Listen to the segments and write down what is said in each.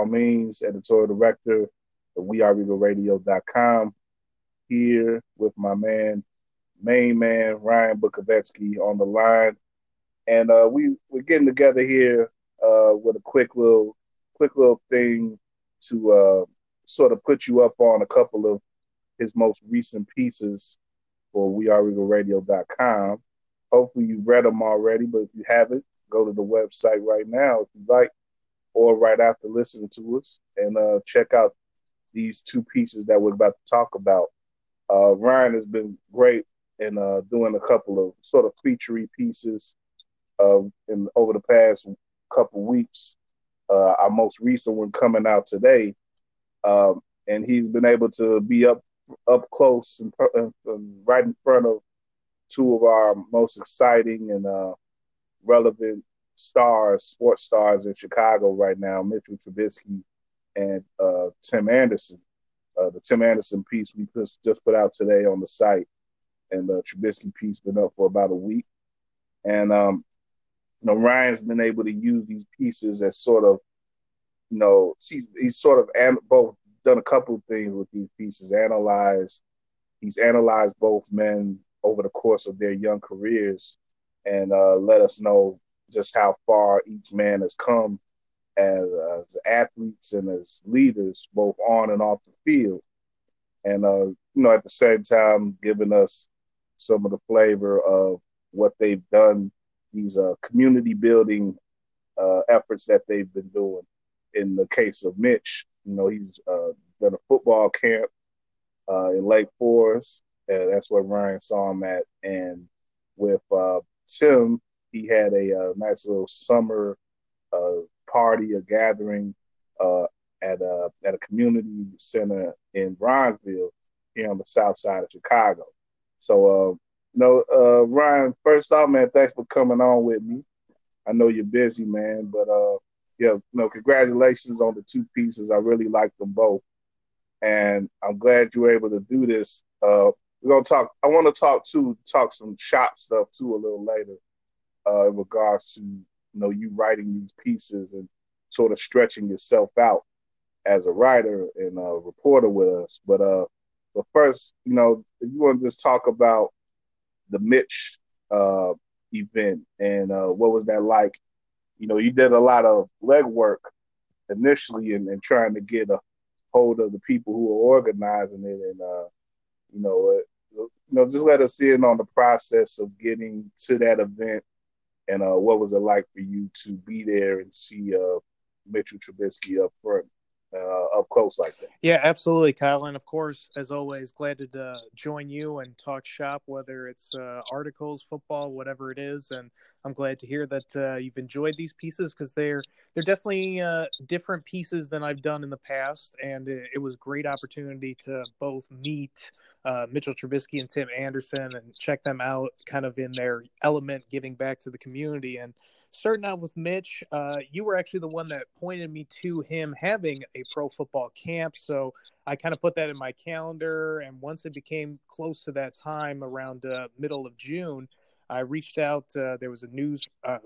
Kyle Means, editorial director of WeAreRegalRadio.com, here with my man, main man, Ryan Bukovetsky on the line. And uh, we, we're getting together here uh, with a quick little quick little thing to uh, sort of put you up on a couple of his most recent pieces for WeAreRegalRadio.com. Hopefully you've read them already, but if you haven't, go to the website right now if you'd like, or right after listening to us, and uh, check out these two pieces that we're about to talk about. Uh, Ryan has been great in uh, doing a couple of sort of featurey pieces uh, in over the past couple weeks. Uh, our most recent one coming out today, um, and he's been able to be up up close and, and, right in front of two of our most exciting and uh, relevant stars, sports stars in Chicago right now, Mitchell Trubisky and uh, Tim Anderson. Uh, the Tim Anderson piece we just put out today on the site, and the Trubisky piece been up for about a week. And um, you know, Ryan's been able to use these pieces as sort of, you know, he's, he's sort of an, both done a couple things with these pieces. Analyzed, he's analyzed both men over the course of their young careers, and uh, let us know just how far each man has come as, as athletes and as leaders, both on and off the field. And uh, you know, at the same time, giving us some of the flavor of what they've done, these uh, community building uh, efforts that they've been doing. In the case of Mitch, you know, he's uh, done a football camp uh, in Lake Forest. that's where Ryan saw him at. And with Tim, he had a, uh, nice little summer uh, party, a gathering uh, at a at a community center in Bronzeville, here on the south side of Chicago. So, uh, you know, uh, Ryan, first off, man, thanks for coming on with me. I know you're busy, man, but uh, yeah, you know, congratulations on the two pieces. I really like them both, and I'm glad you were able to do this. We're gonna talk. I want to talk to talk some shop stuff too a little later uh, in regards to you know you writing these pieces and sort of stretching yourself out as a writer and a reporter with us. But uh, but first, you know, if you want to just talk about the Mitch uh, event and uh, what was that like? You know, you did a lot of legwork initially and in, in, trying to get a hold of the people who are organizing it, and uh, you know, uh, you know, just let us in on the process of getting to that event and uh, what was it like for you to be there and see uh, Mitchell Trubisky up front, uh, up close like that? Yeah, absolutely, Kyle. And of course, as always, glad to uh, join you and talk shop, whether it's uh, articles, football, whatever it is. And I'm glad to hear that uh, you've enjoyed these pieces because they're they're definitely different pieces than I've done in the past, and it, it was great opportunity to both meet uh, Mitchell Trubisky and Tim Anderson and check them out kind of in their element, giving back to the community. And starting out with Mitch, uh, you were actually the one that pointed me to him having a pro football camp. So I kind of put that in my calendar. And once it became close to that time around uh, middle of June, I reached out. Uh, there was a news uh,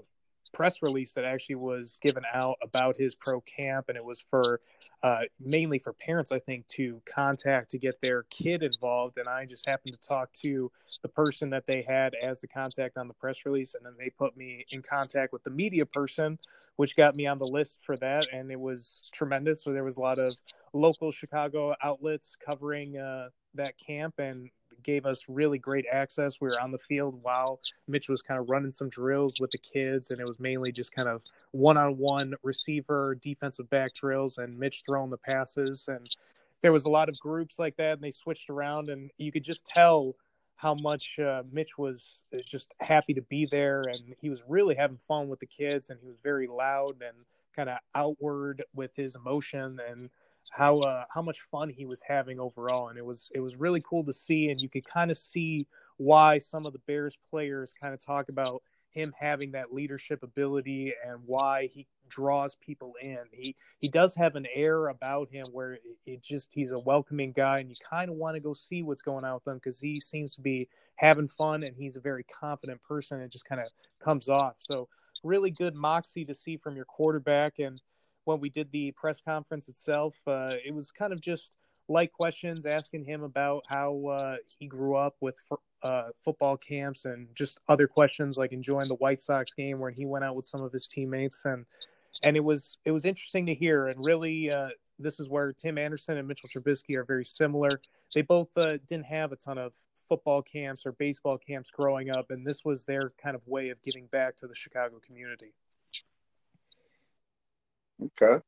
press release that actually was given out about his pro camp, and it was for uh, mainly for parents, I think, to contact to get their kid involved. And I just happened to talk to the person that they had as the contact on the press release, and then they put me in contact with the media person, which got me on the list for that, and it was tremendous. So there was a lot of local Chicago outlets covering uh, that camp, and gave us really great access. We were on the field while Mitch was kind of running some drills with the kids, and it was mainly just kind of one on one receiver, defensive back drills, and Mitch throwing the passes. And there was a lot of groups like that, and they switched around, and you could just tell how much uh, Mitch was uh, just happy to be there, and he was really having fun with the kids, and he was very loud and kind of outward with his emotion and how uh, how much fun he was having overall, and it was it was really cool to see, and you could kind of see why some of the Bears players kind of talk about him having that leadership ability and why he draws people in. He he does have an air about him where it, just he's a welcoming guy, and you kind of want to go see what's going on with him because he seems to be having fun and he's a very confident person. It just kind of comes off. So really good moxie to see from your quarterback and when we did the press conference itself. Uh, it was kind of just light questions, asking him about how uh, he grew up with uh, football camps and just other questions like enjoying the White Sox game where he went out with some of his teammates and and it was it was interesting to hear and really uh, this is where Tim Anderson and Mitchell Trubisky are very similar. They both uh, didn't have a ton of football camps or baseball camps growing up, and this was their kind of way of giving back to the Chicago community. Okay.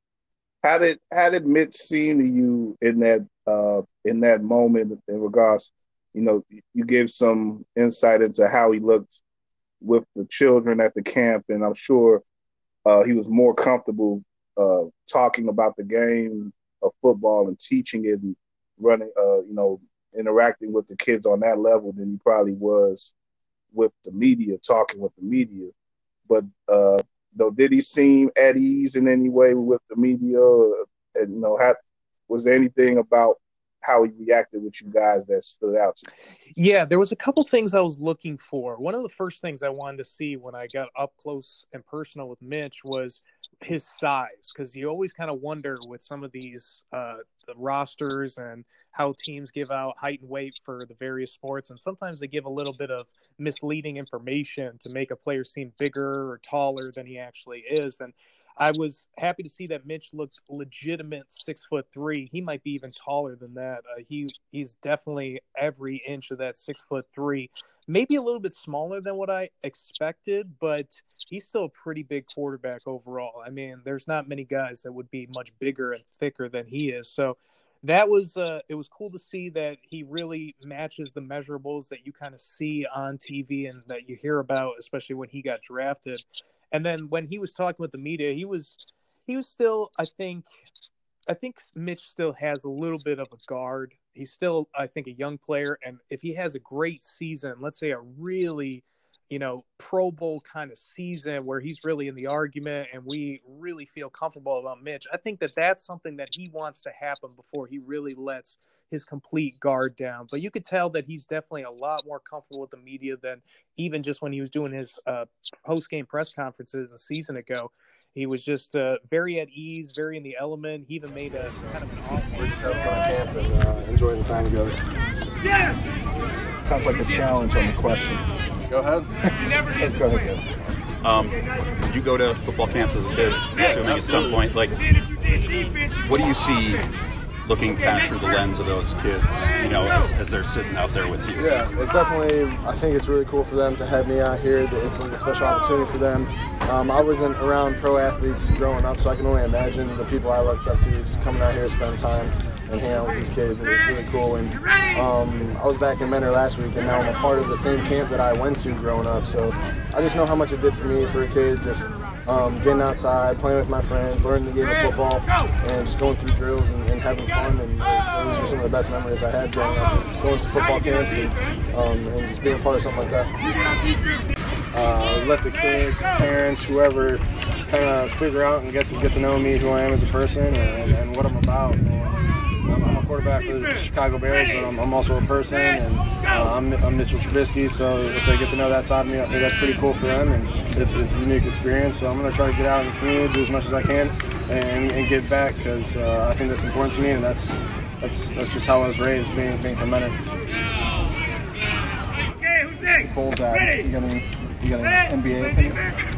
How did how did Mitch seem to you in that uh, in that moment in regards? You know, you gave some insight into how he looked with the children at the camp, and I'm sure uh, he was more comfortable uh, talking about the game of football and teaching it and running, uh, you know, interacting with the kids on that level than he probably was with the media, talking with the media. But uh, though, did he seem at ease in any way with the media? And, you know, how, was there anything about how he reacted with you guys that stood out to you? Yeah, there was a couple things I was looking for. One of the first things I wanted to see when I got up close and personal with Mitch was his size, because you always kind of wonder with some of these uh, the rosters and how teams give out height and weight for the various sports, and sometimes they give a little bit of misleading information to make a player seem bigger or taller than he actually is, and I was happy to see that Mitch looked legitimate six foot three. He might be even taller than that. Uh, he he's definitely every inch of that six foot three. Maybe a little bit smaller than what I expected, but he's still a pretty big quarterback overall. I mean, there's not many guys that would be much bigger and thicker than he is. So that was uh, it was cool to see that he really matches the measurables that you kind of see on TV and that you hear about, especially when he got drafted. And then when he was talking with the media, he was he was still, I think, I think Mitch still has a little bit of a guard. He's still, I think, a young player, and if he has a great season, let's say a really, you know, Pro Bowl kind of season where he's really in the argument, and we really feel comfortable about Mitch, I think that that's something that he wants to happen before he really lets his complete guard down. But you could tell that he's definitely a lot more comfortable with the media than even just when he was doing his uh, post game press conferences a season ago. He was just uh, very at ease, very in the element. He even made a kind of an off. We're just having fun camp and uh, enjoying the time together. Yes. Sounds like a challenge on the questions. Go ahead. Let's go ahead. Yes. Um, you go to football camps as a kid, assuming at some point. Like, what do you see looking kind of through the lens of those kids, you know, as, as, they're sitting out there with you. Yeah, it's definitely, I think it's really cool for them to have me out here. It's a special opportunity for them. Um, I wasn't around pro athletes growing up, so I can only imagine the people I looked up to just coming out here, spending time and hang out with these kids, and it's really cool. And um, I was back in Mentor last week, and now I'm a part of the same camp that I went to growing up. So I just know how much it did for me for a kid, just um, getting outside, playing with my friends, learning the game of football, and just going through drills and, and having fun. And those are some of the best memories I had growing up, is going to football camps and, um, and just being a part of something like that. Uh, let the kids, parents, whoever, kind of figure out and get to get to know me, who I am as a person, and, and what I'm about. I'm, I'm, quarterback for the Chicago Bears, but I'm, I'm also a person, and uh, I'm, I'm, Mitchell Trubisky. So if they get to know that side of me, I think that's pretty cool for them, and it's, it's a unique experience. So I'm going to try to get out in the community, do as much as I can, and, and give back because uh, I think that's important to me, and that's that's that's just how I was raised, being being from Mentor. Okay, who's next? Full dad. You got any, you got any NBA opinion?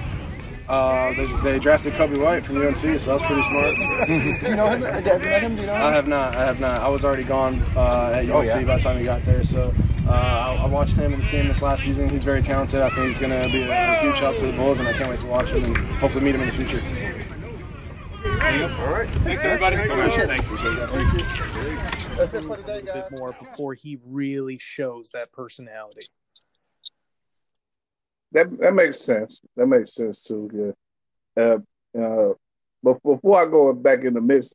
Uh, they, they, drafted Coby White from UNC, so that's pretty smart. do you know him? Have you met him? Do you know him? I have not. I have not. I was already gone uh, at UNC oh, yeah. by the time he got there. So uh, I, I, watched him and the team this last season. He's very talented. I think he's going to be a, a, huge help to the Bulls, and I can't wait to watch him and hopefully meet him in the future. All right. Thanks, everybody. Appreciate it. Appreciate that. Thank you. A bit more before he really shows that personality. That that makes sense. That makes sense too. Yeah. Uh, uh, but before I go back in the mix,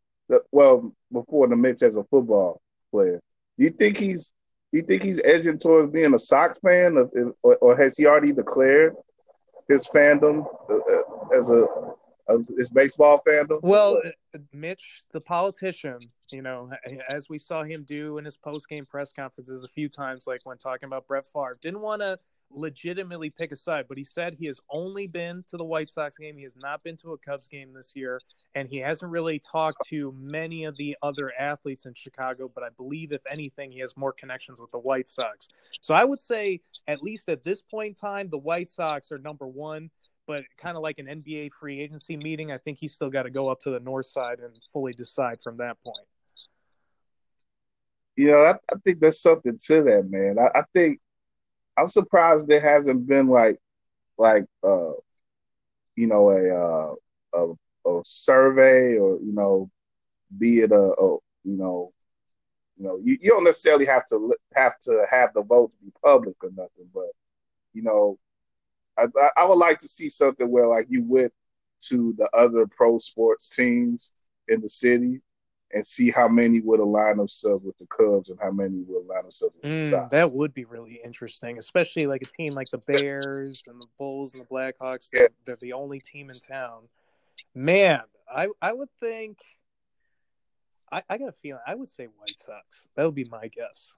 well, before the mix as a football player, do you think he's do you think he's edging towards being a Sox fan, or, or has he already declared his fandom uh, uh, as a his baseball fandom? Well, Mitch, the politician, you know, as we saw him do in his post game press conferences a few times, like when talking about Brett Favre, didn't want to legitimately pick a side, but he said he has only been to the White Sox game. He has not been to a Cubs game this year, and he hasn't really talked to many of the other athletes in Chicago. But I believe, if anything, he has more connections with the White Sox. So I would say, at least at this point in time, the White Sox are number one. But kind of like an NBA free agency meeting, I think he's still got to go up to the north side and fully decide from that point. Know, I, I think there's something to that, man. I, I think I'm surprised there hasn't been like like uh you know a uh a, a survey or you know be it a, a you know you know you, you don't necessarily have to have to have the vote to be public or nothing but you know I I would like to see something where like you went to the other pro sports teams in the city and see how many would align themselves with the Cubs and how many would align themselves with mm, the Sox. That would be really interesting, especially like a team like the Bears and the Bulls and the Blackhawks. They're, they're the only team in town. Man, I I would think. I, I got a feeling I would say White Sox. That would be my guess.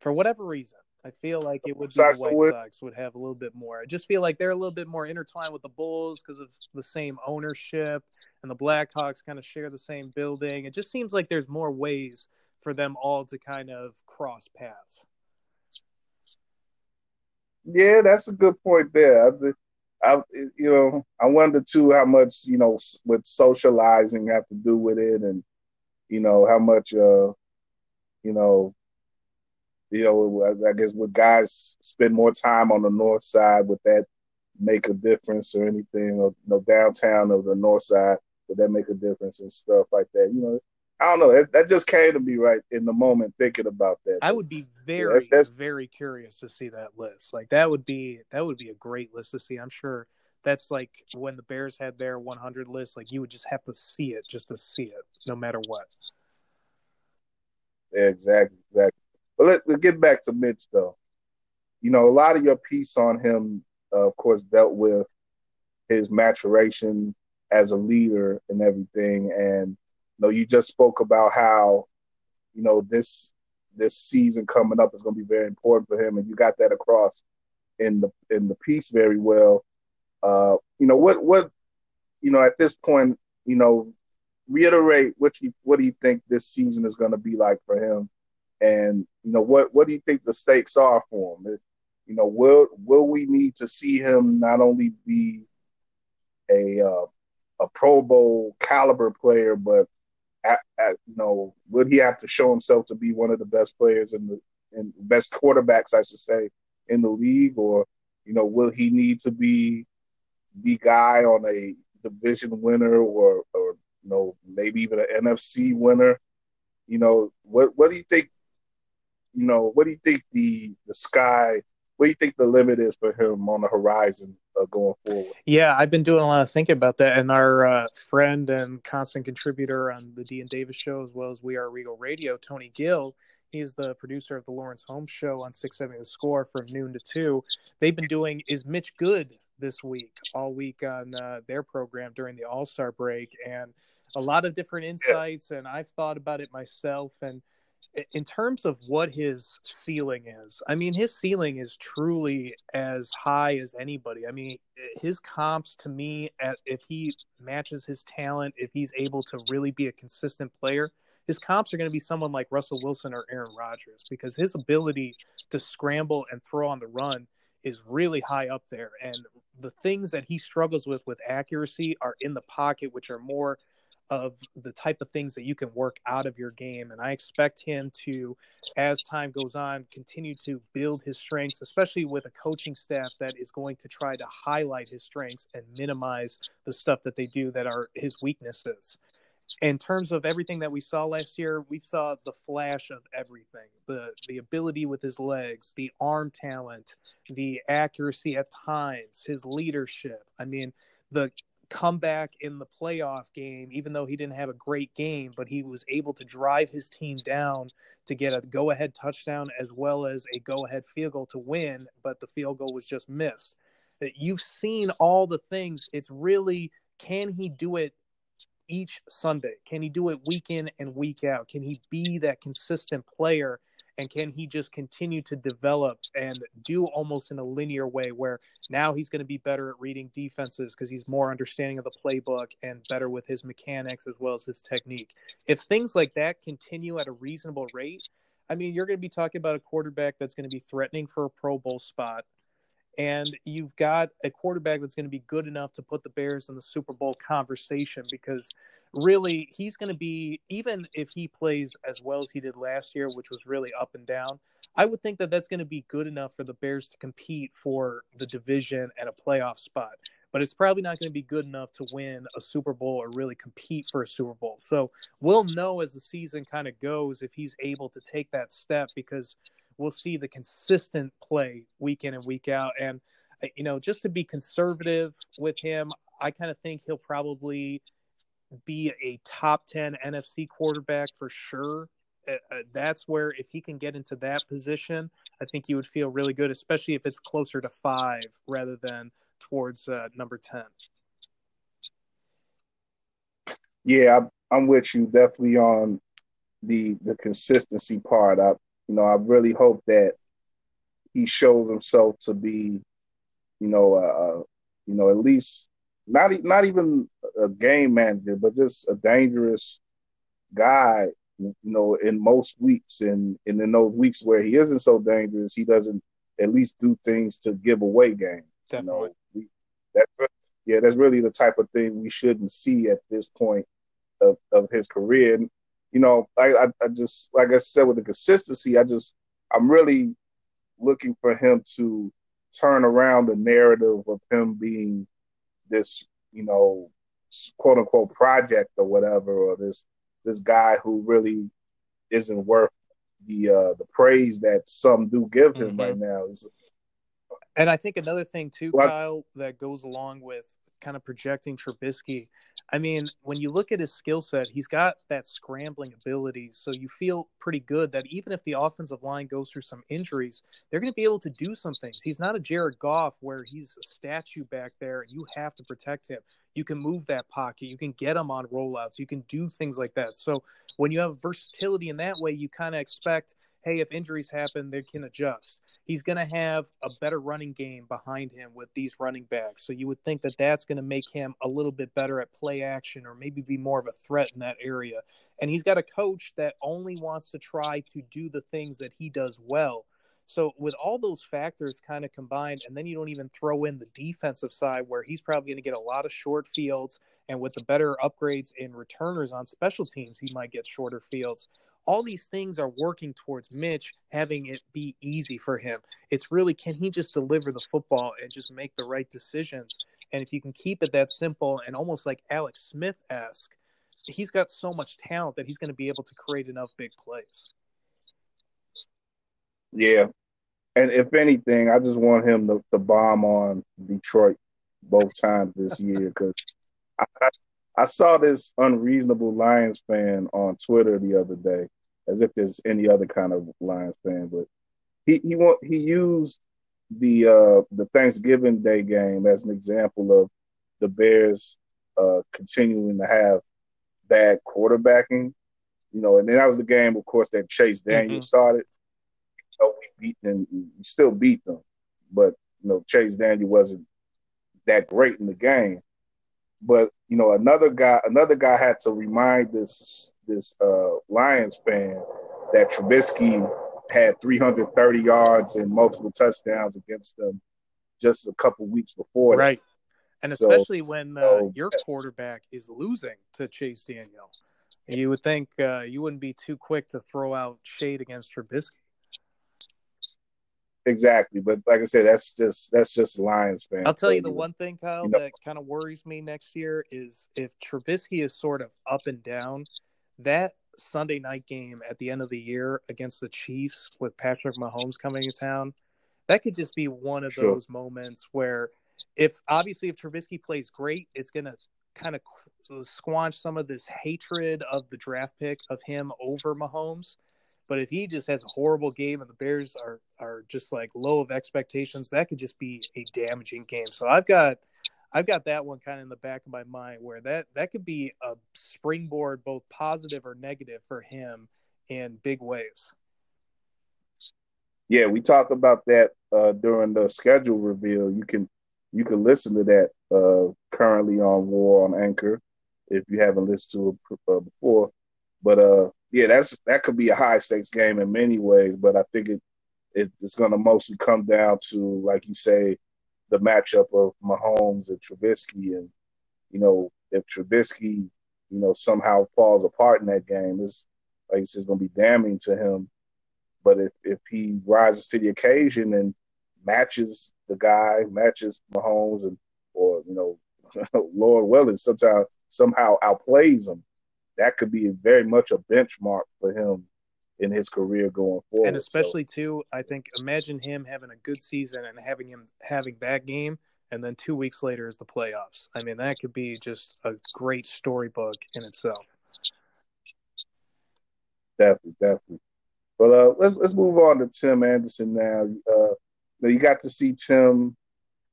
For whatever reason. I feel like it would be the White would. Sox would have a little bit more. I just feel like they're a little bit more intertwined with the Bulls because of the same ownership, and the Blackhawks kind of share the same building. It just seems like there's more ways for them all to kind of cross paths. Yeah, that's a good point there. I, I, you know, I wonder too how much you know with socializing have to do with it, and you know how much, uh, you know, you know, I guess would guys spend more time on the north side? Would that make a difference or anything? Or you know, downtown of the north side, would that make a difference and stuff like that? You know, I don't know. That, that just came to me right in the moment thinking about that. I would be very, that's, that's, very curious to see that list. Like that would be that would be a great list to see. I'm sure that's like when the Bears had their 100 list. Like you would just have to see it just to see it, no matter what. Yeah, exactly. But let, us get back to Mitch though. You know, a lot of your piece on him, uh, of course, dealt with his maturation as a leader and everything. And you know, you just spoke about how, you know, this this season coming up is going to be very important for him, and you got that across in the in the piece very well. Uh, you know, what what you know at this point, you know, reiterate what you what do you think this season is going to be like for him and you know what what do you think the stakes are for him? You know, will will we need to see him not only be a uh, a Pro Bowl caliber player, but at, at, you know, would he have to show himself to be one of the best players in the and best quarterbacks, I should say, in the league, or you know, will he need to be the guy on a division winner, or or you know, maybe even an NFC winner? You know, what what do you think you know, what do you think the the sky? What do you think the limit is for him on the horizon uh, going forward? Yeah, I've been doing a lot of thinking about that, and our uh, friend and constant contributor on the D and Davis show, as well as We Are Regal Radio, Tony Gill. He's the producer of the Lawrence Holmes Show on 670 The Score from noon to 2. They've been doing Is Mitch Good this week, all week on uh, their program during the All Star break. And a lot of different insights. Yeah. And I've thought about it myself. And in terms of what his ceiling is, I mean, his ceiling is truly as high as anybody. I mean, his comps to me, if he matches his talent, if he's able to really be a consistent player, his comps are going to be someone like Russell Wilson or Aaron Rodgers because his ability to scramble and throw on the run is really high up there. And the things that he struggles with with accuracy are in the pocket, which are more of the type of things that you can work out of your game. And I expect him to, as time goes on, continue to build his strengths, especially with a coaching staff that is going to try to highlight his strengths and minimize the stuff that they do that are his weaknesses. In terms of everything that we saw last year, we saw the flash of everything the the ability with his legs, the arm talent, the accuracy at times, his leadership. I mean, the comeback in the playoff game, even though he didn't have a great game, but he was able to drive his team down to get a go ahead touchdown as well as a go ahead field goal to win, but the field goal was just missed. You've seen all the things. It's really can he do it each Sunday? Can he do it week in and week out? Can he be that consistent player? And can he just continue to develop and do almost in a linear way where now he's going to be better at reading defenses because he's more understanding of the playbook and better with his mechanics as well as his technique? If things like that continue at a reasonable rate, I mean, you're going to be talking about a quarterback that's going to be threatening for a Pro Bowl spot and you've got a quarterback that's going to be good enough to put the Bears in the Super Bowl conversation because really he's going to be even if he plays as well as he did last year which was really up and down I would think that that's going to be good enough for the Bears to compete for the division and a playoff spot. But it's probably not going to be good enough to win a Super Bowl or really compete for a Super Bowl. So we'll know as the season kind of goes if he's able to take that step because we'll see the consistent play week in and week out. And uh, you know, just to be conservative with him, I kind of think he'll probably be a top 10 NFC quarterback for sure. Uh, uh, that's where if he can get into that position, I think he would feel really good, especially if it's closer to five rather than towards uh, number 10. Yeah, I'm with you definitely on the the consistency part. I you know, I really hope that he shows himself to be, you know, uh, you know, at least not not even a game manager, but just a dangerous guy. You know, in most weeks, and, and in those weeks where he isn't so dangerous, he doesn't at least do things to give away games. Definitely. You know, we, that's yeah, that's really the type of thing we shouldn't see at this point of, of his career. And you know, I, I, I just like I said with the consistency, I just I'm really looking for him to turn around the narrative of him being this, you know, quote unquote project or whatever, or this this guy who really isn't worth the uh the praise that some do give him mm-hmm. right now. and I think another thing too, well, Kyle, that goes along with kind of projecting Trubisky. I mean, when you look at his skill set, he's got that scrambling ability. So you feel pretty good that even if the offensive line goes through some injuries, they're going to be able to do some things. He's not a Jared Goff where he's a statue back there and you have to protect him. You can move that pocket, you can get him on rollouts, you can do things like that. So when you have versatility in that way, you kind of expect – hey, if injuries happen, they can adjust. He's going to have a better running game behind him with these running backs. So you would think that that's going to make him a little bit better at play action or maybe be more of a threat in that area. And he's got a coach that only wants to try to do the things that he does well. So with all those factors kind of combined, and then you don't even throw in the defensive side where he's probably going to get a lot of short fields, and with the better upgrades in returners on special teams, he might get shorter fields all these things are working towards Mitch having it be easy for him. It's really can he just deliver the football and just make the right decisions? And if you can keep it that simple and almost like Alex Smith esque, he's got so much talent that he's going to be able to create enough big plays. Yeah. And if anything, I just want him to, to bomb on Detroit both times this year because I, I, I saw this unreasonable Lions fan on Twitter the other day as if there's any other kind of Lions fan. But he he want he used the uh, the Thanksgiving Day game as an example of the Bears uh, continuing to have bad quarterbacking. You know, and then that was the game, of course, that Chase Daniel mm-hmm. started. You know, we beat them, we still beat them, but you know, Chase Daniel wasn't that great in the game. But you know, another guy, another guy had to remind this this uh, Lions fan that Trubisky had 330 yards and multiple touchdowns against them just a couple weeks before. Right. And especially so, when uh, so, your quarterback is losing to Chase Daniel, you would think uh, you wouldn't be too quick to throw out shade against Trubisky. Exactly, but like I said, that's just that's just Lions fan. I'll tell you the one thing, Kyle, you know, that kind of worries me next year is if Trubisky is sort of up and down. That Sunday night game at the end of the year against the Chiefs with Patrick Mahomes coming to town, that could just be one of sure. those moments where, if obviously if Trubisky plays great, it's gonna kind of squanch some of this hatred of the draft pick of him over Mahomes. But if he just has a horrible game and the Bears are are just like low of expectations, that could just be a damaging game. So I've got I've got that one kind of in the back of my mind where that that could be a springboard both positive or negative for him in big ways. Yeah, we talked about that uh, during the schedule reveal. You can you can listen to that uh, currently on War on Anchor if you haven't listened to it uh, before. But uh, yeah, that's that could be a high stakes game in many ways. But I think it, it it's going to mostly come down to, like you say, the matchup of Mahomes and Trubisky, and you know if Trubisky, you know, somehow falls apart in that game, is like it's going to be damning to him. But if if he rises to the occasion and matches the guy, matches Mahomes, and or you know, Lord willing, sometimes somehow outplays him, that could be very much a benchmark for him in his career going forward. And especially so. too, I think imagine him having a good season and having him having that game, and then two weeks later is the playoffs. I mean, that could be just a great storybook in itself. Definitely, definitely. But uh, let's let's move on to Tim Anderson now. Uh, now you got to see Tim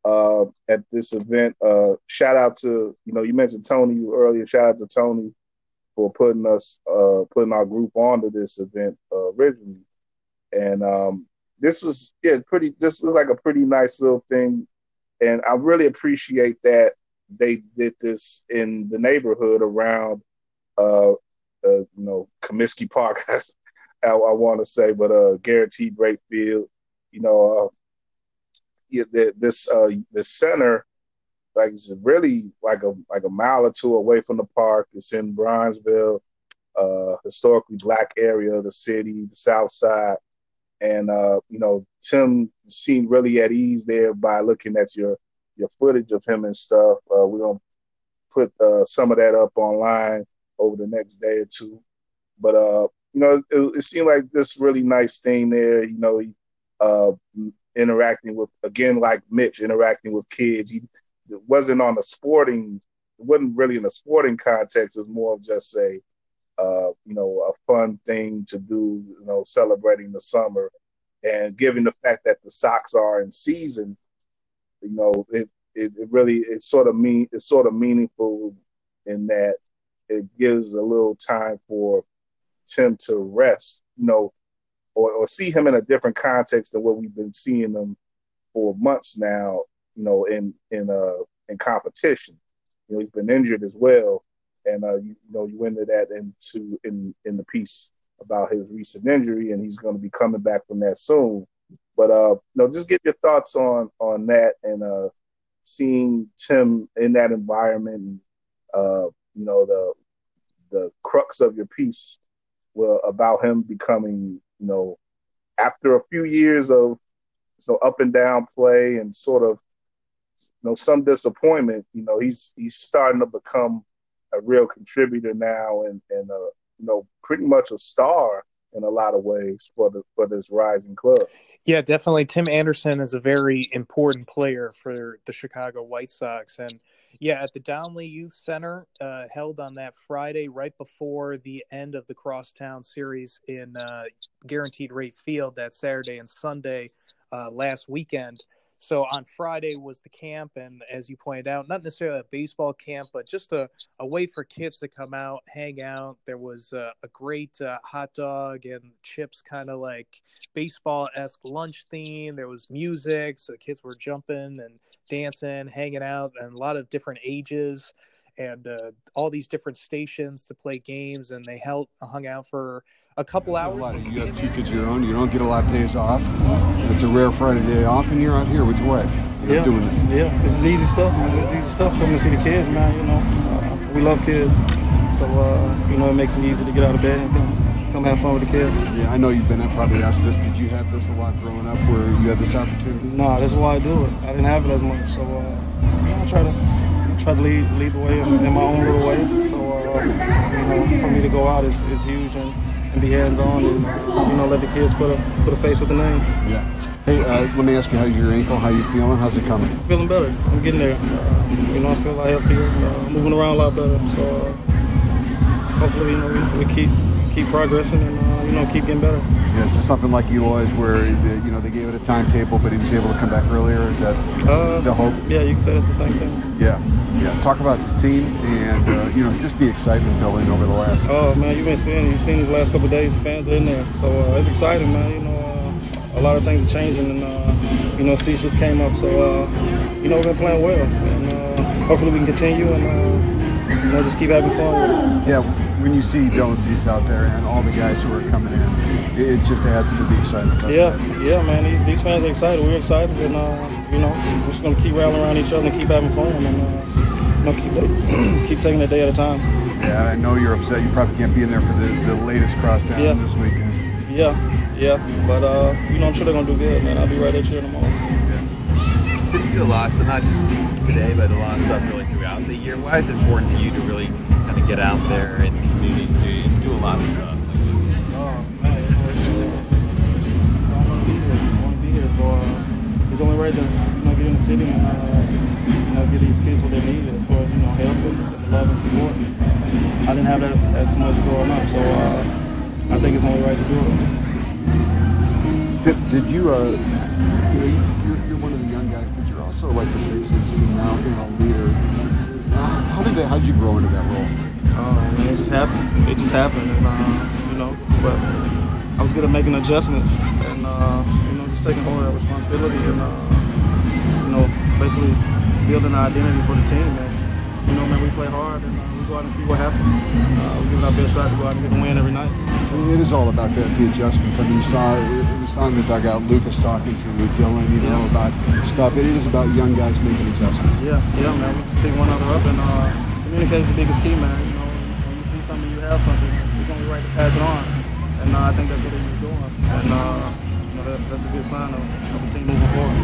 uh, at this event. Uh, shout out to you know you mentioned Tony earlier. Shout out to Tony for putting us uh, putting our group onto this event uh, originally. And um, this was yeah pretty. This was like a pretty nice little thing, and I really appreciate that they did this in the neighborhood around uh, uh you know Comiskey Park. I, I want to say, but uh, guaranteed rate field. You know, uh, yeah, the, this uh, the center like it's really like a like a mile or two away from the park. It's in Bronzeville, uh, historically black area of the city, the South Side, and uh, you know Tim seemed really at ease there by looking at your your footage of him and stuff. Uh, we're gonna put uh, some of that up online over the next day or two, but uh, you know it, it seemed like this really nice thing there. You know, he, uh, interacting with again like Mitch interacting with kids. He it wasn't on a sporting it wasn't really in a sporting context. It was more of just a uh, you know, a fun thing to do, you know, celebrating the summer. And given the fact that the Sox are in season, you know, it, it, it really it's sort of mean it's sort of meaningful in that it gives a little time for Tim to rest, you know, or, or see him in a different context than what we've been seeing him for months now you know, in in uh in competition. You know, he's been injured as well, and uh, you, you know, you went into that into in in the piece about his recent injury, and he's going to be coming back from that soon. But uh, you know, just get your thoughts on on that and uh, seeing Tim in that environment. Uh, you know, the the crux of your piece were about him becoming, you know, after a few years of so up and down play and sort of know some disappointment. You know he's he's starting to become a real contributor now, and and uh, you know pretty much a star in a lot of ways for the for this rising club. Yeah, definitely. Tim Anderson is a very important player for the Chicago White Sox, and yeah, at the Downey Youth Center, uh, held on that Friday, right before the end of the Crosstown Series in uh, Guaranteed Rate Field, that Saturday and Sunday uh, last weekend. So on Friday was the camp, and as you pointed out, not necessarily a baseball camp, but just a, a way for kids to come out, hang out. There was a, a great uh, hot dog and chips, kind of like baseball esque lunch theme. There was music, so kids were jumping and dancing, hanging out, and a lot of different ages and uh, all these different stations to play games, and they held hung out for a couple hours. A you have two kids of your own. You don't get a lot of days off. It's a rare Friday day off, and you're out here with your wife. You're yeah. doing this. Yeah, this is easy stuff, man. This is easy stuff. Coming to see the kids, man. You know, uh, we love kids, so uh, you know it makes it easy to get out of bed and come, come have fun with the kids. Yeah, I know you've been. I probably asked this. Did you have this a lot growing up, where you had this opportunity? No, nah, that's why I do it. I didn't have it as much, so uh, I try to try to lead lead the way in, in my own little way. So uh, you know, for me to go out is, is huge and and be hands on and you know let the kids put a put a face with the name. Yeah. Hey, uh, let me ask you, how's your ankle? How you feeling? How's it coming? Feeling better. I'm getting there. Uh, you know, I feel a lot healthier, uh, moving around a lot better. So uh, hopefully, you know, we, we keep keep progressing and uh, you know keep getting better. Yeah, is this something like Eloy's where you know they gave it a timetable, but he was able to come back earlier? Is that uh, the hope? Yeah, you can say it's the same thing. Yeah, yeah. Talk about the team and uh, you know just the excitement building over the last. Oh man, you've been seeing you've seen these last couple days. The fans are in there, so uh, it's exciting, man. You know, uh, a lot of things are changing, and uh, you know, Cease just came up, so uh, you know, we've been playing well, and uh, hopefully we can continue and uh, you know just keep having fun. Yeah, when you see Dylan Cease out there and all the guys who are coming in, it just adds to the excitement. Yeah, yeah, man. These, these fans are excited. We're excited, and uh, you know, we're just gonna keep rallying around each other and keep having fun, and uh, you know, keep keep taking it day at a time. Yeah, I know you're upset. You probably can't be in there for the, the latest crosstown Yeah. this weekend. Yeah, yeah, but uh, you know, I'm sure they're gonna do good, man. I'll be right there cheering them on. To do a lot of stuff, not just today, but a lot of stuff really throughout the year. Why is it important to you to really kind of get out there and community do, do a lot of stuff? It's, only right to you know get in the city and uh, you know give these kids what they need as far as you know help and, love and support. I didn't have that as much growing up, so uh, I think it's only right to do it. Did, did you, uh, you know, you- you're, you're one of the young guys, but you're also like the face of this team now, you know, leader. How, did that, how did you grow into that role? Oh man, it just happened. It just happened, and uh, you know, but I was good at making adjustments and uh, you know just taking hold of that responsibility and uh, you know basically building an identity for the team. And you know, man, we play hard and uh, we go out and see what happens. Uh, we give it our best shot to go out and get the win every night. It is all about that, the adjustments. I mean, you saw, we saw in the dugout Lucas talking to Dylan, you know, Yeah. about stuff. It is about young guys making adjustments. Yeah, yeah, man. We pick one another up and uh, communication is the biggest key, man. Have something. It's only right to pass it on, and uh, I think that's what he was doing. And uh, you know, that, that's a good sign of, of the team moving forward.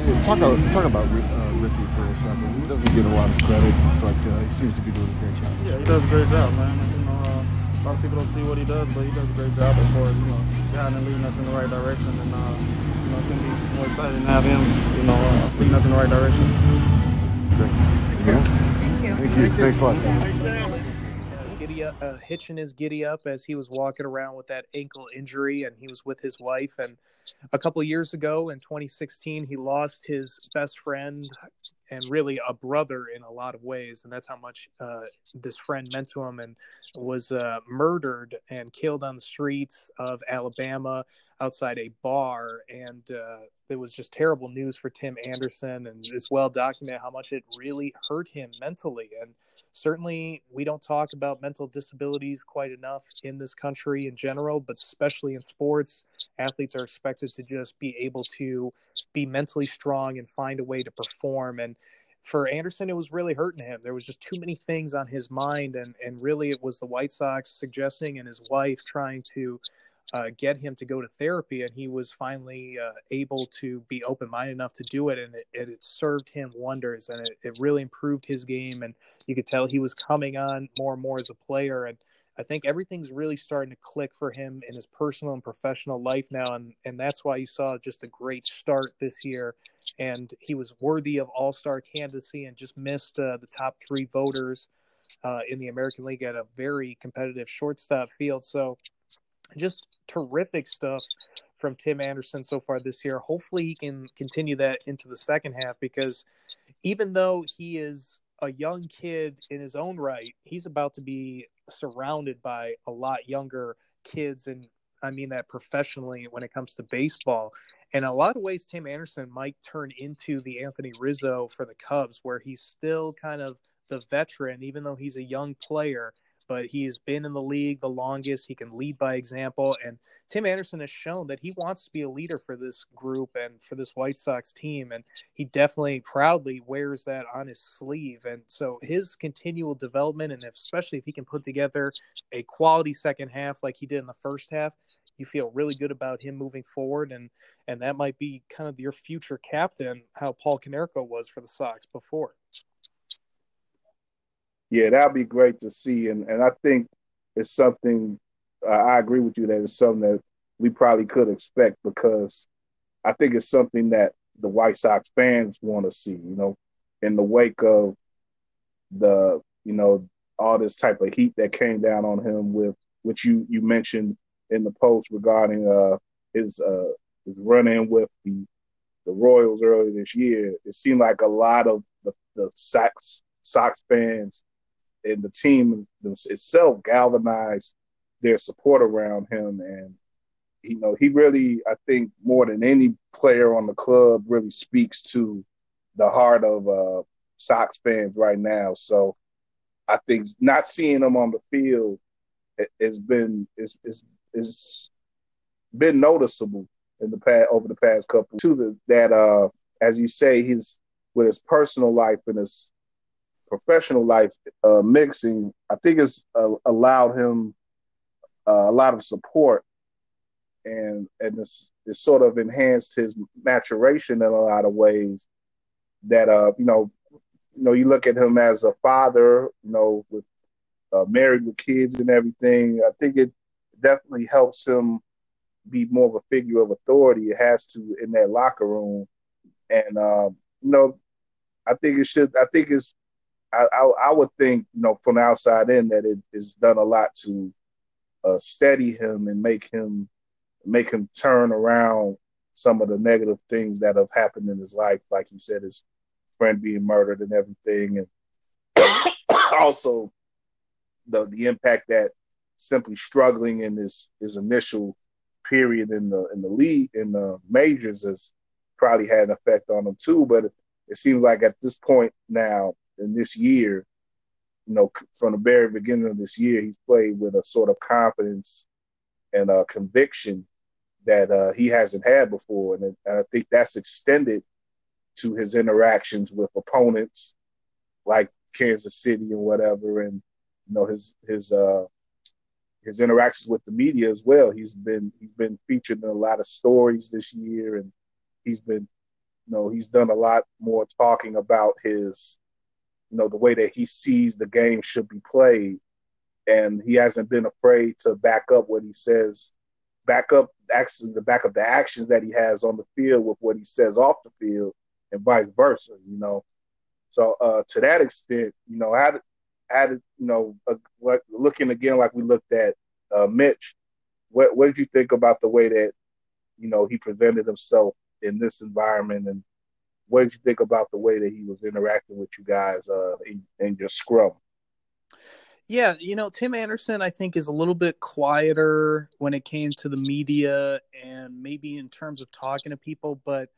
Hey, talk about, talk about uh, Ricky for a second. He doesn't get a lot of credit, but uh, he seems to be doing a great job. Yeah, he does a great job, man. You know, uh, a lot of people don't see what he does, but he does a great job as far as you know, guiding and leading us in the right direction. And uh, you know, it's gonna be more exciting to have him, you know, uh, leading us in the right direction. Great. Thank you. Thank you. Thanks a lot. Giddy up, uh, hitching his giddy up as he was walking around with that ankle injury, and he was with his wife. And a couple years ago, in 2016, he lost his best friend and really a brother in a lot of ways, and that's how much uh, this friend meant to him. And was uh, murdered and killed on the streets of Alabama outside a bar, and uh, it was just terrible news for Tim Anderson, and it's well documented how much it really hurt him mentally. And certainly, we don't talk about mental disabilities quite enough in this country in general, but especially in sports, athletes are expected to just be able to be mentally strong and find a way to perform. And for Anderson, it was really hurting him. There was just too many things on his mind, and and really, it was the White Sox suggesting and his wife trying to uh, get him to go to therapy, and he was finally uh, able to be open minded enough to do it, and it, it, served him wonders, and it, it really improved his game, and you could tell he was coming on more and more as a player, and I think everything's really starting to click for him in his personal and professional life now, and and that's why you saw just a great start this year, and he was worthy of All Star candidacy and just missed uh, the top three voters uh, in the American League at a very competitive shortstop field. So just terrific stuff from Tim Anderson so far this year. Hopefully, he can continue that into the second half because even though he is a young kid in his own right, he's about to be surrounded by a lot younger kids and I mean that professionally when it comes to baseball. In a lot of ways, Tim Anderson might turn into the Anthony Rizzo for the Cubs, where he's still kind of the veteran, even though he's a young player but he's been in the league the longest. He can lead by example. And Tim Anderson has shown that he wants to be a leader for this group and for this White Sox team. And he definitely proudly wears that on his sleeve. And so his continual development, and especially if he can put together a quality second half like he did in the first half, you feel really good about him moving forward. And, and that might be kind of your future captain, how Paul Konerko was for the Sox before. Yeah, that'd be great to see, and and I think it's something. Uh, I agree with you that it's something that we probably could expect because I think it's something that the White Sox fans want to see. You know, in the wake of the you know all this type of heat that came down on him with which you you mentioned in the post regarding uh his uh his run in with the the Royals earlier this year. It seemed like a lot of the, the Sox Sox fans and the team itself galvanized their support around him and you know, he really, I think, more than any player on the club, really speaks to the heart of uh, Sox fans right now. So I think not seeing him on the field has been is been noticeable in the past over the past couple. To the, that, uh, as you say, he's with his personal life and his professional life uh, mixing. I think it's uh, allowed him uh, a lot of support. And and it's, it's sort of enhanced his maturation in a lot of ways that uh you know you know you look at him as a father you know with uh, married with kids and everything. I think it definitely helps him be more of a figure of authority. It has to in that locker room. And um you know i think it should i think it's I, I, I would think you know from the outside in that it has done a lot to uh, steady him and make him make him turn around some of the negative things that have happened in his life, like he said, his friend being murdered and everything, and also the the impact that simply struggling in this his initial period in the in the league in the majors has probably had an effect on him too. But it, it seems like at this point now in this year, you know, from the very beginning of this year, he's played with a sort of confidence and a conviction that uh, he hasn't had before, and, and I think that's extended to his interactions with opponents like Kansas City and whatever, and you know his his uh, his interactions with the media as well. He's been he's been featured in a lot of stories this year, and he's been you know he's done a lot more talking about his you know the way that he sees the game should be played, and he hasn't been afraid to back up what he says back up actually the back of the actions that he has on the field with what he says off the field and vice versa, you know. So uh, to that extent, you know, i had you know, uh, looking again like we looked at uh, Mitch, what what did you think about the way that you know he presented himself in this environment, and what did you think about the way that he was interacting with you guys uh, in, in your scrum? Yeah, you know, Tim Anderson, I think, is a little bit quieter when it came to the media and maybe in terms of talking to people, but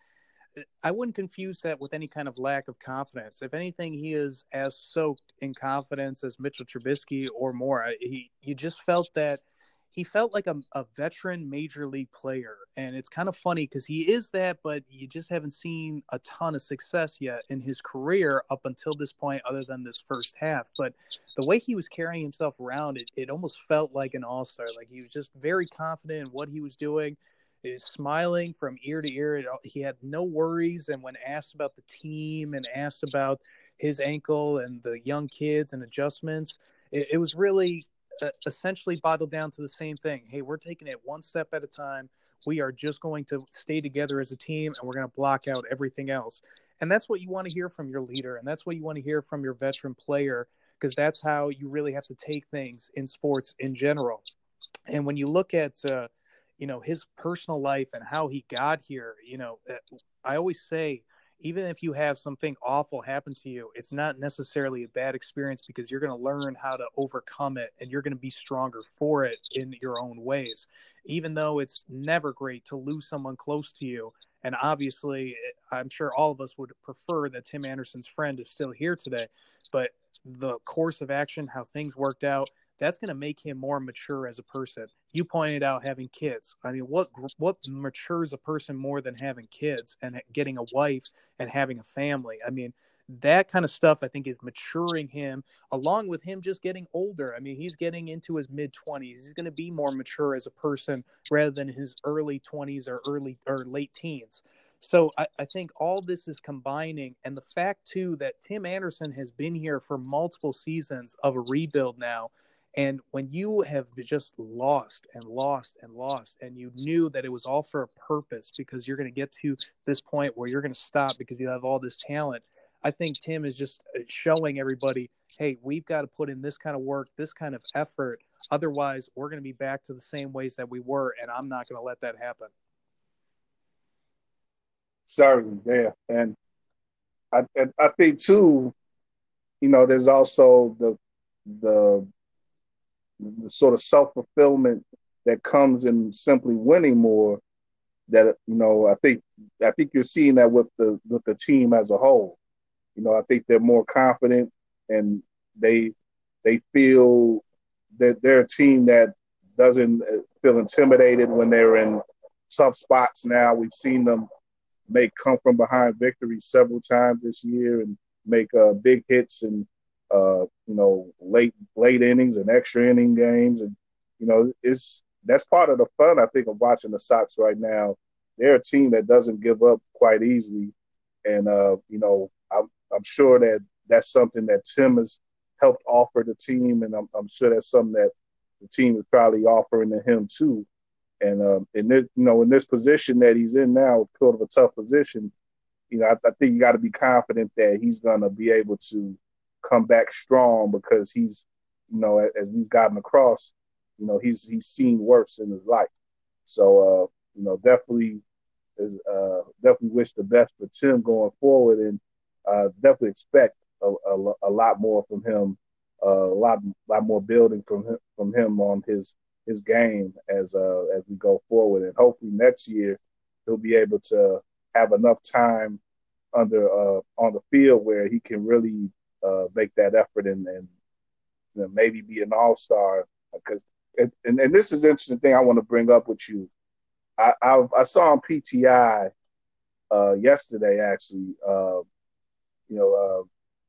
I wouldn't confuse that with any kind of lack of confidence. If anything, he is as soaked in confidence as Mitchell Trubisky or more. He, you just felt that he felt like a, a veteran major league player and it's kind of funny because he is that but you just haven't seen a ton of success yet in his career up until this point other than this first half but the way he was carrying himself around it, it almost felt like an all-star like he was just very confident in what he was doing is smiling from ear to ear he had no worries and when asked about the team and asked about his ankle and the young kids and adjustments it was really essentially bottled down to the same thing. Hey, we're taking it one step at a time. We are just going to stay together as a team and we're going to block out everything else. And that's what you want to hear from your leader. And that's what you want to hear from your veteran player because that's how you really have to take things in sports in general. And when you look at, uh, you know, his personal life and how he got here, you know, uh, I always say, even if you have something awful happen to you, it's not necessarily a bad experience because you're going to learn how to overcome it and you're going to be stronger for it in your own ways. Even though it's never great to lose someone close to you. And obviously, eh, I'm sure all of us would prefer that Tim Anderson's friend is still here today. But the course of action, how things worked out, that's going to make him more mature as a person. You pointed out having kids. I mean, what what matures a person more than having kids and getting a wife and having a family? I mean, that kind of stuff I think is maturing him along with him just getting older. I mean, he's getting into his mid 20s. He's going to be more mature as a person rather than his early 20s or early or late teens. So I, I, think all this is combining, and the fact too that Tim Anderson has been here for multiple seasons of a rebuild now, and when you have just lost and lost and lost, and you knew that it was all for a purpose because you're going to get to this point where you're going to stop because you have all this talent, I think Tim is just uh, showing everybody hey, we've got to put in this kind of work, this kind of effort. Otherwise, we're going to be back to the same ways that we were, and I'm not going to let that happen. Certainly, yeah. And I, I think, too, you know, there's also the, the, the sort of self fulfillment that comes in simply winning more. That you know, I think I think you're seeing that with the with the team as a whole. You know, I think they're more confident and they they feel that they're a team that doesn't feel intimidated when they're in tough spots. Now we've seen them make come from behind victories several times this year and make uh, big hits and uh, you know late late innings and extra inning games and you know it's that's part of the fun I think of watching the Sox right now. They're a team that doesn't give up quite easily, and uh, you know I'm I'm sure that that's something that Tim has helped offer the team, and I'm, I'm sure that's something that the team is probably offering to him too. And um, in this, you know, in this position that he's in now, sort of a tough position, you know, I, I think you got to be confident that he's going to be able to come back strong because he's, you know, as, we've gotten across, you know, he's he's seen worse in his life. So, uh, you know, definitely is uh, definitely wish the best for Tim going forward, and uh, definitely expect a, a, a lot more from him, uh, a lot lot more building from him from him on his his game as uh, as we go forward, and hopefully next year he'll be able to have enough time under uh, on the field where he can really uh, make that effort and, and you know, maybe be an all star. Because and, and this is interesting thing I want to bring up with you. I I, I saw on PTI uh, yesterday actually. Uh, you know, uh,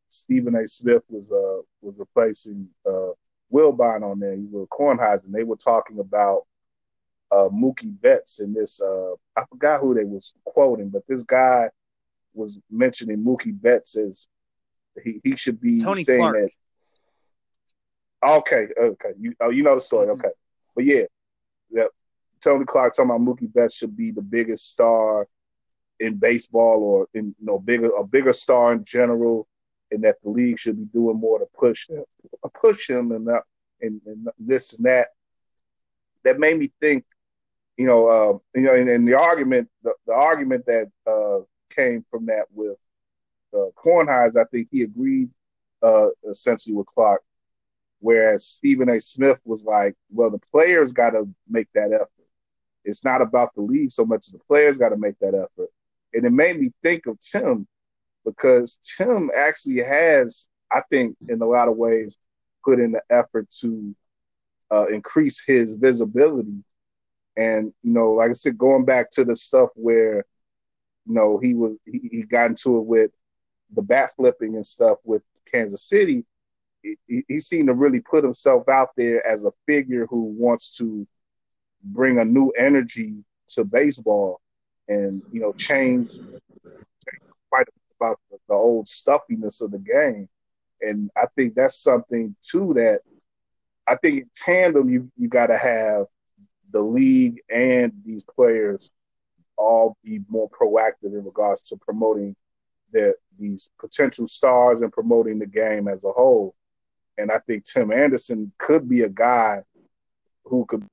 Stephen A. Smith was uh, was replacing uh, Wilbon on there. He was Kornheiser. And they were talking about uh, Mookie Betts in this. Uh, I forgot who they was quoting, but this guy was mentioning Mookie Betts as he, he should be Tony saying Clark. that. Okay, okay, you oh you know the story. Mm-hmm. Okay, but yeah, yeah. Tony Clark talking about Mookie Betts should be the biggest star in baseball, or in you know bigger a bigger star in general, and that the league should be doing more to push him, push him, and that, and, and this and that. That made me think, you know, uh, you know, and, and the argument, the, the argument that uh, came from that with uh, Kornheiser, I think he agreed uh, essentially with Clark, whereas Stephen A. Smith was like, well, the players got to make that effort. It's not about the league so much as the players got to make that effort. And it made me think of Tim because Tim actually has, I think, in a lot of ways, put in the effort to uh, increase his visibility. And you know, like I said, going back to the stuff where, you know, he was he, he got into it with the bat flipping and stuff with Kansas City. He, he seemed to really put himself out there as a figure who wants to bring a new energy to baseball and you know change, change quite about the, the old stuffiness of the game and i think that's something too that i think in tandem you you got to have the league and these players all be more proactive in regards to promoting their these potential stars and promoting the game as a whole and i think tim anderson could be a guy who could be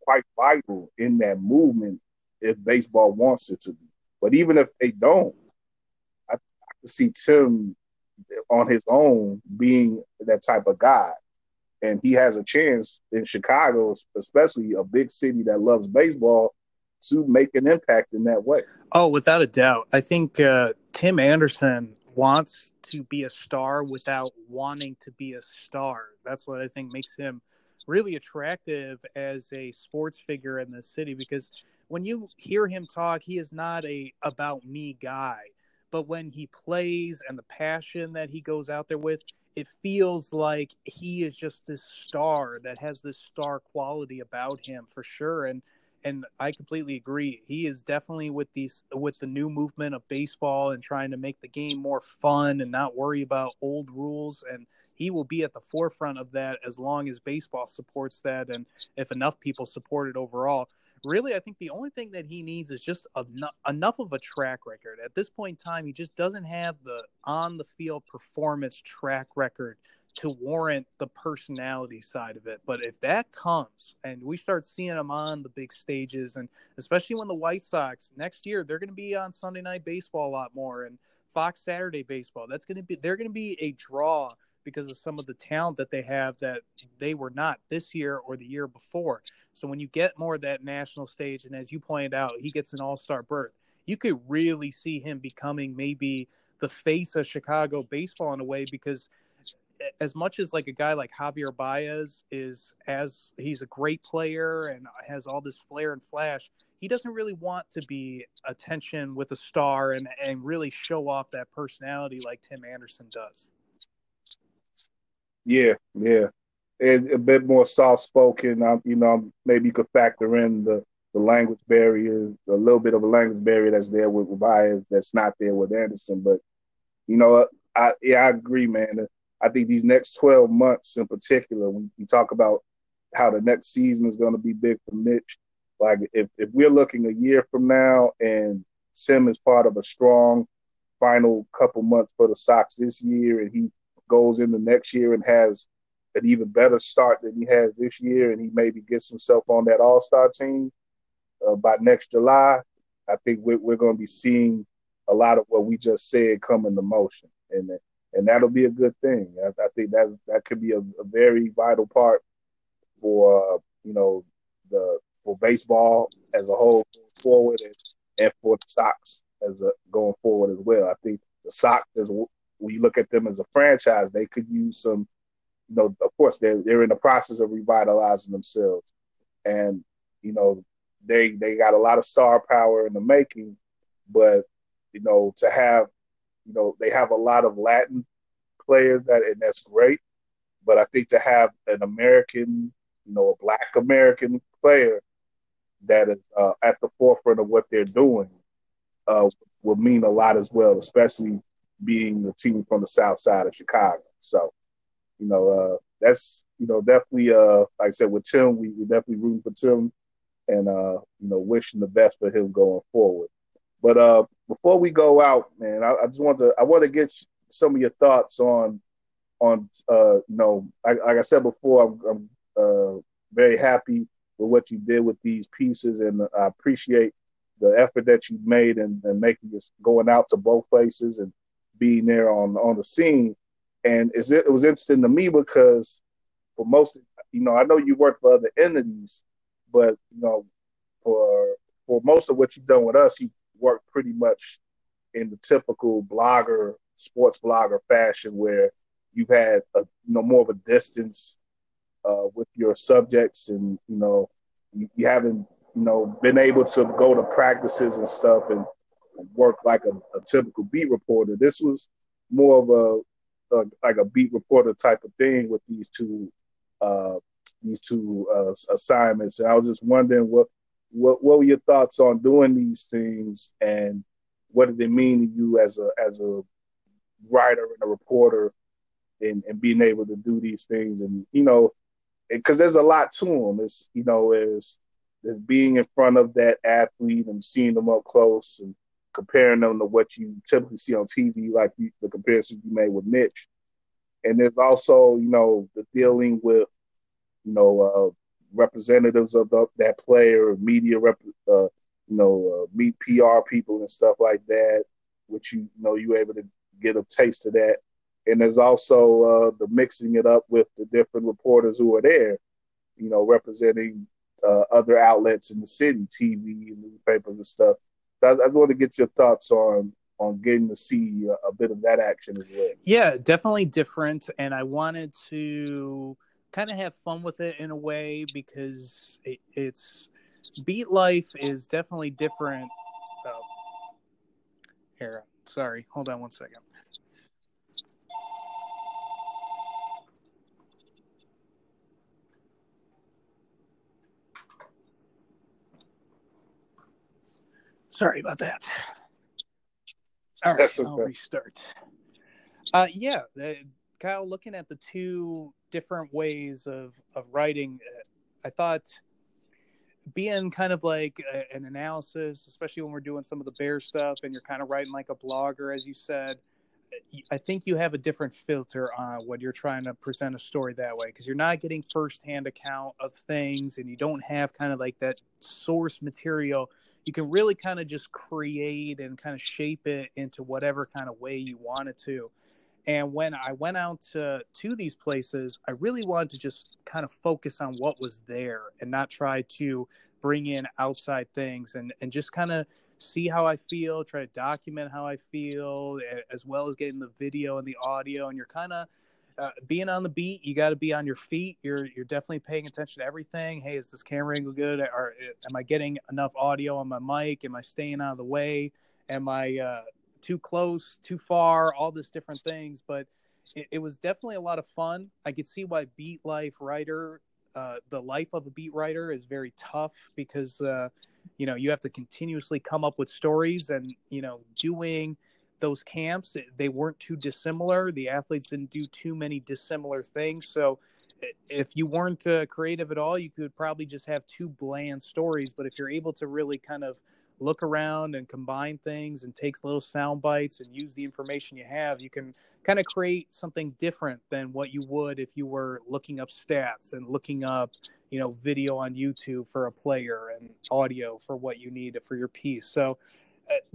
quite vital in that movement if baseball wants it to be. But even if they don't, I, I see Tim on his own being that type of guy. And he has a chance in Chicago, especially a big city that loves baseball, to make an impact in that way. Oh, without a doubt. I think uh, Tim Anderson wants to be a star without wanting to be a star. That's what I think makes him really attractive as a sports figure in the city because when you hear him talk, he is not a about me guy. But when he plays and the passion that he goes out there with, it feels like he is just this star that has this star quality about him for sure. And and I completely agree. He is definitely with these with the new movement of baseball and trying to make the game more fun and not worry about old rules and he will be at the forefront of that as long as baseball supports that and if enough people support it overall really i think the only thing that he needs is just enough, enough of a track record. At this point in time he just doesn't have the on the field performance track record to warrant the personality side of it. But if that comes and we start seeing him on the big stages and especially when the white sox next year they're going to be on sunday night baseball a lot more and fox saturday baseball that's going to be they're going to be a draw because of some of the talent that they have that they were not this year or the year before. So when you get more of that national stage, and as you pointed out, he gets an all star berth, you could really see him becoming maybe the face of Chicago baseball in a way because as much as like a guy like Javier Baez is as he's a great player and has all this flair and flash, he doesn't really want to be attention with a star and and really show off that personality like Tim Anderson does. Yeah, yeah, and a bit more soft spoken. Um, you know, um, maybe you could factor in the the language barrier, a little bit of a language barrier that's there with, Baez that's not there with Anderson. But you know, uh, I yeah, I agree, man. Uh, I think these next 12 months in particular, when you talk about how the next season is going to be big for Mitch, like if, if we're looking a year from now and Sim is part of a strong final couple months for the Sox this year and he goes into next year and has an even better start than he has this year and he maybe gets himself on that all-star team uh, by next July, I think we're, we're going to be seeing a lot of what we just said come into motion. And and that'll be a good thing. I, I think that that could be a, a very vital part for uh, you know the for baseball as a whole forward and, and for the Sox as a going forward as well. I think the Sox as when you look at them as a franchise, they could use some. You know, of course, they're they're in the process of revitalizing themselves, and you know they they got a lot of star power in the making, but you know to have you know, they have a lot of Latin players that, and that's great. But I think to have an American, you know, a Black American player that is uh, at the forefront of what they're doing uh, will mean a lot as well, especially being the team from the South Side of Chicago. So, you know, uh, that's you know definitely uh, like I said with Tim, we we definitely rooting for Tim, and uh, you know wishing the best for him going forward. But uh, before we go out, man, I, I, just want to I want to get some of your thoughts on on uh, you know, like, like I said before, I'm, I'm uh, very happy with what you did with these pieces, and I appreciate the effort that you made and, and making this going out to both places and being there on on the scene. And it, it was interesting to me because for most, you know, I know you work for other entities, but you know, for for most of what you've done with us, you work pretty much in the typical blogger, sports blogger fashion, where you've had a, you know more of a distance uh, with your subjects, and you know you, you, haven't you know been able to go to practices and stuff and, and work like a, a, typical beat reporter. This was more of a, like a beat reporter type of thing with these two uh, these two uh, assignments, and I was just wondering what what what were your thoughts on doing these things and what did they mean to you as a as a writer and a reporter and, and being able to do these things? And you know because there's a lot to them it's you know is being in front of that athlete and seeing them up close and comparing them to what you typically see on TV like you, the comparison you made with Mitch and there's also you know the dealing with you know uh, representatives of the, that player, media rep, uh, you know, uh, meet PR people and stuff like that, which you, you know you able to get a taste of that. And there's also uh, the mixing it up with the different reporters who are there, you know, representing uh, other outlets in the city, TV and newspapers and stuff. I, I want to get your thoughts on on getting to see a, a bit of that action as well. Yeah, definitely different. And I wanted to kind of have fun with it in a way because it, it's beat life is definitely different. Oh, here, sorry, hold on one second. Sorry about that. All right, okay. I'll restart. Uh, yeah, the, Kyle, looking at the two different ways of of writing, uh, I thought being kind of like a, an analysis, especially when we're doing some of the bear stuff, and you're kind of writing like a blogger, as you said. I think you have a different filter on when you're trying to present a story that way because you're not getting firsthand account of things and you don't have kind of like that source material. You can really kind of just create and kind of shape it into whatever kind of way you want it to And when I went out to, to these places, I really wanted to just kind of focus on what was there and not try to bring in outside things and, and just kind of see how I feel, try to document how I feel, as well as getting the video and the audio. And you're kind of uh, being on the beat. You got to be on your feet. You're you're definitely paying attention to everything. Hey, is this camera angle good? Or am I getting enough audio on my mic? Am I staying out of the way? Am I uh, too close, too far? All these different things, but. It, it was definitely a lot of fun. I could see why beat life writer uh, the life of a beat writer is very tough because uh, you know you have to continuously come up with stories and you know doing those camps they weren't too dissimilar. The athletes didn't do too many dissimilar things. So if you weren't uh, creative at all you could probably just have two bland stories. But if you're able to really kind of look around and combine things and take little sound bites and use the information you have, you can kind of create something different than what you would if you were looking up stats and looking up, you know, video on YouTube for a player and audio for what you need for your piece. So,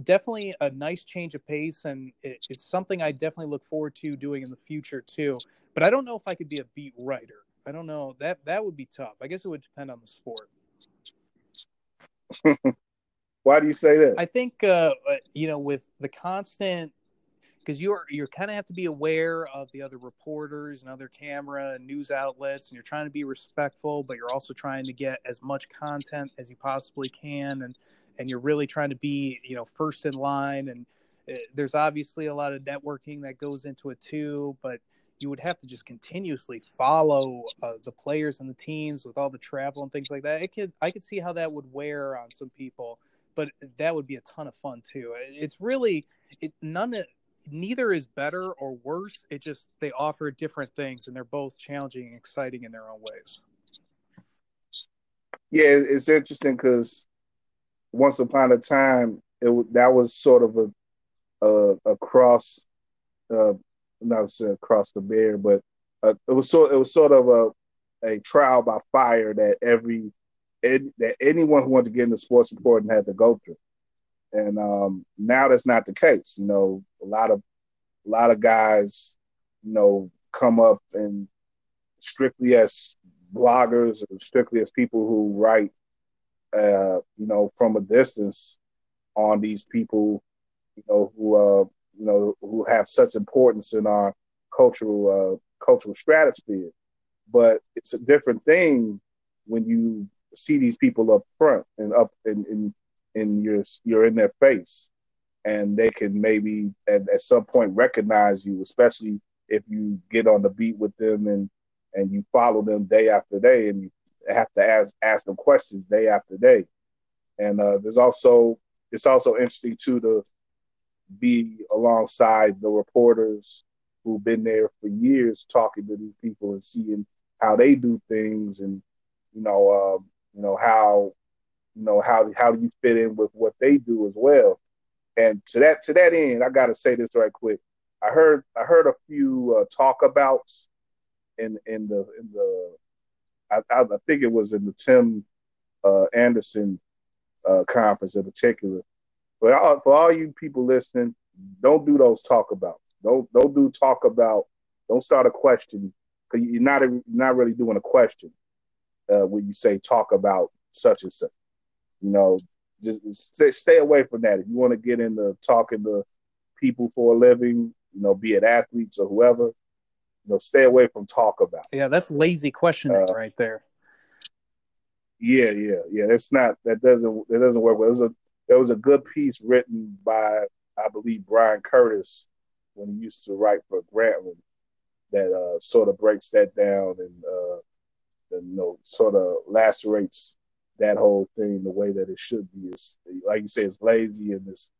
definitely a nice change of pace, and it, it's something I definitely look forward to doing in the future too. But I don't know if I could be a beat writer. I don't know that that would be tough. I guess it would depend on the sport. Why do you say that? I think uh, uh, you know with the constant because you're you're kind of have to be aware of the other reporters and other camera and news outlets, and you're trying to be respectful, but you're also trying to get as much content as you possibly can, and and you're really trying to be you know first in line. And uh, there's obviously a lot of networking that goes into it too, but you would have to just continuously follow uh, the players and the teams with all the travel and things like that. It could I could see how that would wear on some people but that would be a ton of fun too. It's really it none of neither is better or worse. It just they offer different things and they're both challenging and exciting in their own ways. Yeah, it's interesting because once upon a time, it that was sort of a a, a cross, uh, not say across the bear, but uh, it was so it was sort of a a trial by fire that every that anyone who wanted to get into sports reporting had to go through. And um, now that's not the case. You know, a lot of a lot of guys, you know, come up and strictly as bloggers or strictly as people who write, uh, you know, from a distance on these people, you know, who uh, you know who have such importance in our cultural uh, cultural stratosphere. But it's a different thing when you see these people up front and up in in, in your you're in their face and they can maybe at, at some point recognize you especially if you get on the beat with them and and you follow them day after day and you have to ask ask them questions day after day. And uh, there's also it's also interesting too to be alongside the reporters who've been there for years talking to these people and seeing how they do things and you know um, you know how you know how how do you fit in with what they do as well? And to that to that end i got to say this right quick. I heard i heard a few uh, talk abouts in in the in the I, I, think it was in the tim uh, anderson uh, conference in particular but all, for all you people listening don't do those talk about don't don't do talk about don't start a question because you're not you're not really doing a question uh, when you say talk about such and such. You know, just stay, stay away from that. If you want to get into talking to people for a living, you know, be it athletes or whoever, you know, stay away from talk about. Yeah, that's lazy questioning uh, right there. Yeah, yeah, yeah. It's not that doesn't it doesn't work. Well, there was a there was a good piece written by I believe Bryan Curtis when he used to write for Grantland that uh, sort of breaks that down and uh, and you know sort of lacerates that whole thing the way that it should be. Is like you say, it's lazy and it's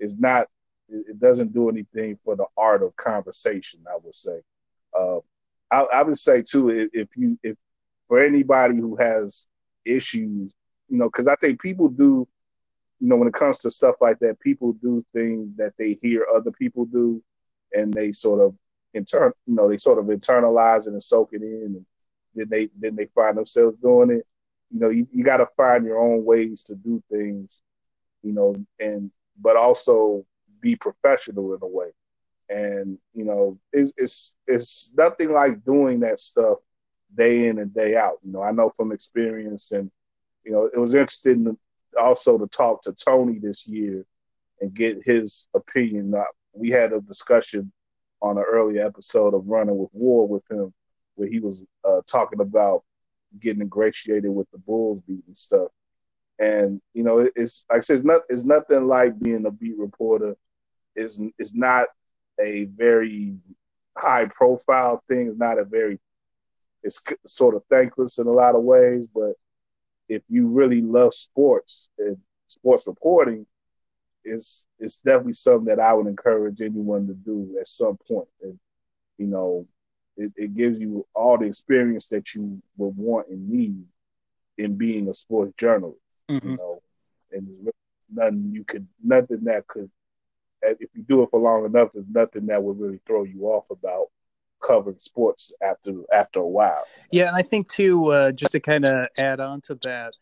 it's not. It, doesn't do anything for the art of conversation. I would say. Uh, I, I, would say too, if, if you if for anybody who has issues, you know, because I think people do, you know, when it comes to stuff like that, people do things that they hear other people do, and they sort of intern, you know, they sort of internalize it and soak it in, and then they then they find themselves doing it. You know, you, you got to find your own ways to do things, you know, and but also be professional in a way. And you know, it's it's it's nothing like doing that stuff day in and day out. You know, I know from experience, and you know, it was interesting also to talk to Tony this year and get his opinion. We had a discussion on an earlier episode of Running with War with him, where he was uh, talking about getting ingratiated with the Bulls beat and stuff. And you know, it's like I said, it's, not, it's nothing like being a beat reporter. It's, it's not a very high profile thing. It's not a very it's sort of thankless in a lot of ways, but if you really love sports and sports reporting, it's it's definitely something that I would encourage anyone to do at some point. And you know, it, it gives you all the experience that you would want and need in being a sports journalist. Mm-hmm. You know, and there's nothing you could nothing that could if you do it for long enough, there's nothing that would really throw you off about covering sports after after a while. Yeah, and I think too, uh, just to kind of add on to that,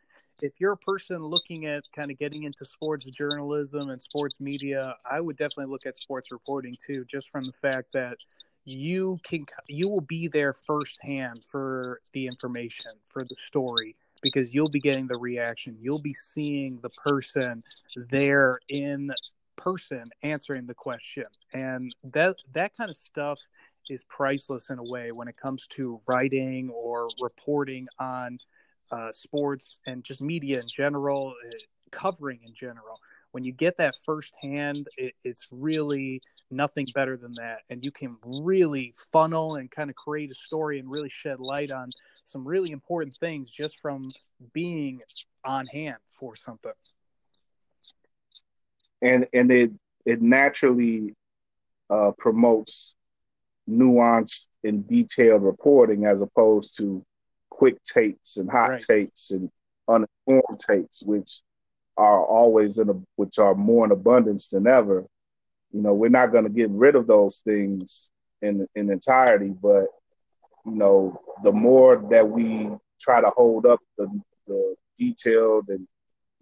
if you're a person looking at kind of getting into sports journalism and sports media, I would definitely look at sports reporting too, just from the fact that you can you will be there firsthand for the information for the story because you'll be getting the reaction you'll be seeing the person there in person answering the question and that that kind of stuff is priceless in a way when it comes to writing or reporting on uh, sports and just media in general, uh, covering in general. When you get that firsthand, it, it's really nothing better than that. And you can really funnel and kind of create a story and really shed light on some really important things just from being on hand for something. And and it it naturally uh, promotes nuanced and detailed reporting as opposed to quick takes and hot right. takes and uninformed takes, which are always in a which are more in abundance than ever. You know, we're not going to get rid of those things in in entirety, but you know, the more that we try to hold up the the detailed and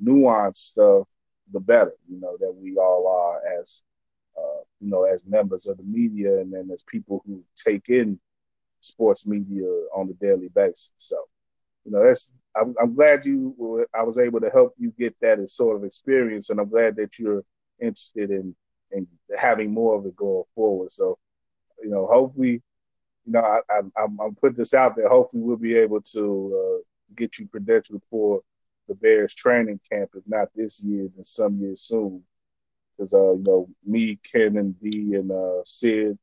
nuanced stuff, the better. You know that we all are as uh, you know, as members of the media and then as people who take in sports media on a daily basis. So, you know, that's I'm, I'm glad you were, I was able to help you get that sort of experience, and I'm glad that you're interested in in having more of it going forward. So, you know, hopefully, you know, I, I, I'm I'm putting this out there. Hopefully, we'll be able to uh, get you credentialed for the Bears training camp, if not this year, then some year soon because uh, you know me, Ken, and D, and uh, Sid.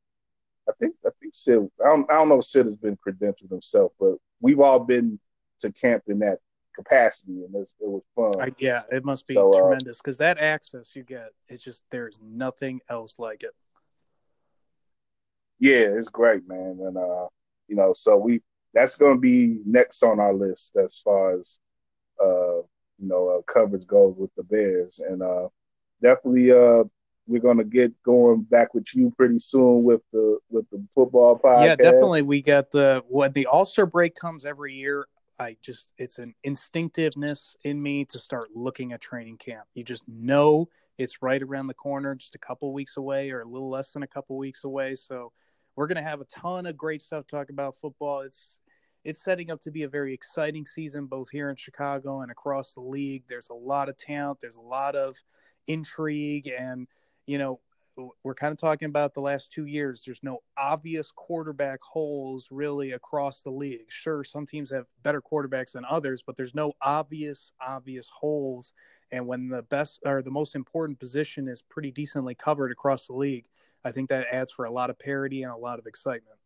I think I think Sid. I don't, I don't know if Sid has been credentialed himself, but we've all been to camp in that capacity, and it was fun. I, yeah, it must be so, uh, tremendous because uh, that access you get, it's just there's nothing else like it. Yeah, it's great, man, and uh, you know, so we that's going to be next on our list as far as uh, you know uh, coverage goes with the Bears, and uh, definitely uh we're gonna get going back with you pretty soon with the with the football podcast. Yeah, definitely. We got the when the All Star break comes every year. I just it's an instinctiveness in me to start looking at training camp. You just know it's right around the corner, just a couple weeks away or a little less than a couple weeks away. So we're gonna have a ton of great stuff to talk about football. It's it's setting up to be a very exciting season both here in Chicago and across the league. There's a lot of talent. There's a lot of intrigue and you know we're kind of talking about the last two years. There's no obvious quarterback holes really across the league. Sure, some teams have better quarterbacks than others, but there's no obvious, obvious holes. And when the best or the most important position is pretty decently covered across the league, I think that adds for a lot of parity and a lot of excitement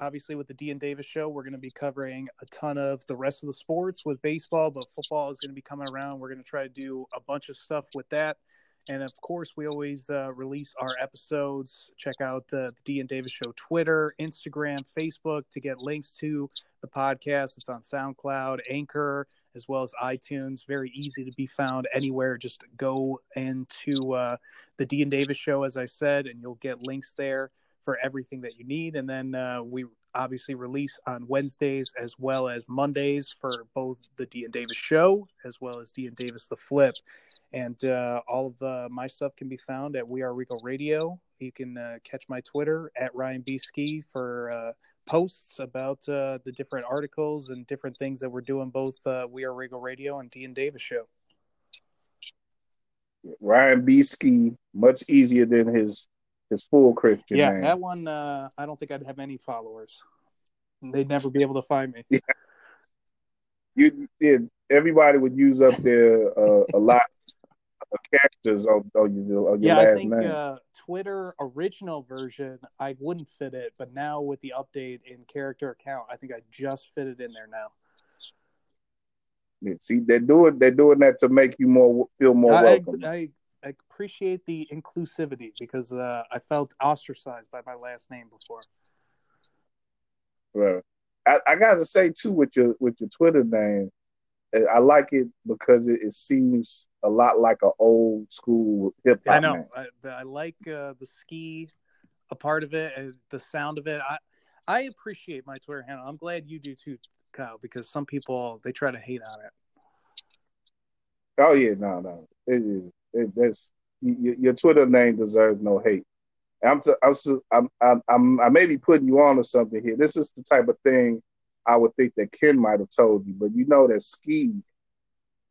obviously with the D and Davis show, we're going to be covering a ton of the rest of the sports with baseball, but football is going to be coming around. We're going to try to do a bunch of stuff with that. And of course, we always uh, release our episodes. Check out uh, the D and Davis Show Twitter, Instagram, Facebook to get links to the podcast. It's on SoundCloud, Anchor, as well as iTunes. Very easy to be found anywhere. Just go into uh, the D and Davis Show, as I said, and you'll get links there for everything that you need. And then uh, we obviously release on Wednesdays as well as Mondays for both the D and Davis show as well as D and Davis the Flip. And uh, all of uh, my stuff can be found at We Are Regal Radio. You can uh, catch my Twitter at Ryan B Ski for uh, posts about uh, the different articles and different things that we're doing both We Are Regal Radio and D and Davis show. Ryan B Ski, much easier than his his full Christian yeah, name. that one. Uh, I don't think I'd have any followers. They'd never be able to find me. Yeah. You did. Everybody would use up their uh, a lot of characters on, on your, on your yeah, last I think name. uh, Twitter original version, I wouldn't fit it, but now with the update in character account, I think I just fit it in there now. Yeah, See, they're doing they're doing that to make you more feel more I, welcome. I appreciate the inclusivity because uh, I felt ostracized by my last name before. Right. I, I got to say too with your with your Twitter name, eh, I like it because it, it seems a lot like an old school hip hop. I know. I, I like uh, the ski, a part of it, and the sound of it. I I appreciate my Twitter handle. I'm glad you do too, Kyle, because some people they try to hate on it. Oh yeah, no, no. It is. It, that's your, your Twitter name deserves no hate. I'm, so, I'm, so, I'm, I'm, I'm, I may be putting you on to something here. This is the type of thing I would think that Ken might have told you, but you know that ski,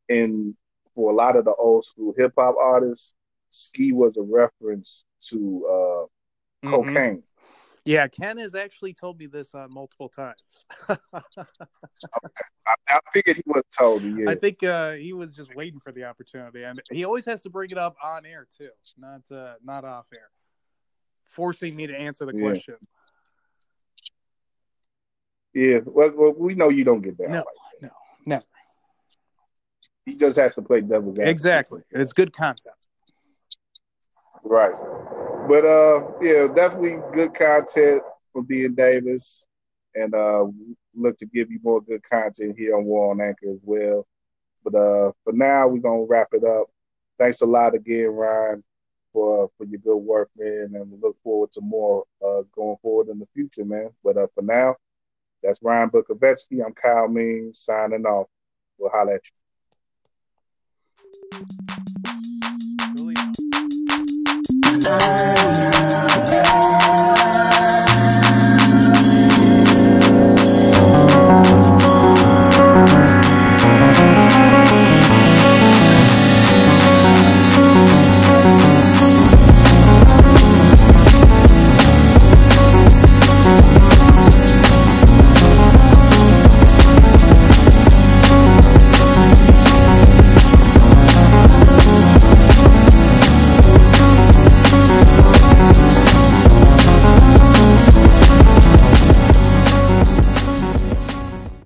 in for a lot of the old school hip hop artists, ski was a reference to uh, Mhm. cocaine. Yeah, Ken has actually told me this on multiple times. I, I figured he would have told you. Yeah. I think uh, he was just waiting for the opportunity, and he always has to bring it up on air too, not uh, not off air, forcing me to answer the Yeah. question. yeah. Well, well, we know you don't get that. No, no, no. He just has to play devil's advocate. Exactly, it's good content. Right. But uh yeah, definitely good content from D and Davis. And uh look to give you more good content here on War on Anchor as well. But uh for now we're gonna wrap it up. Thanks a lot again, Ryan, for for your good work, man, and we look forward to more uh going forward in the future, man. But uh for now, that's Ryan Bukovetsky. I'm Kyle Means signing off. We'll holler at you. Julio. Ah,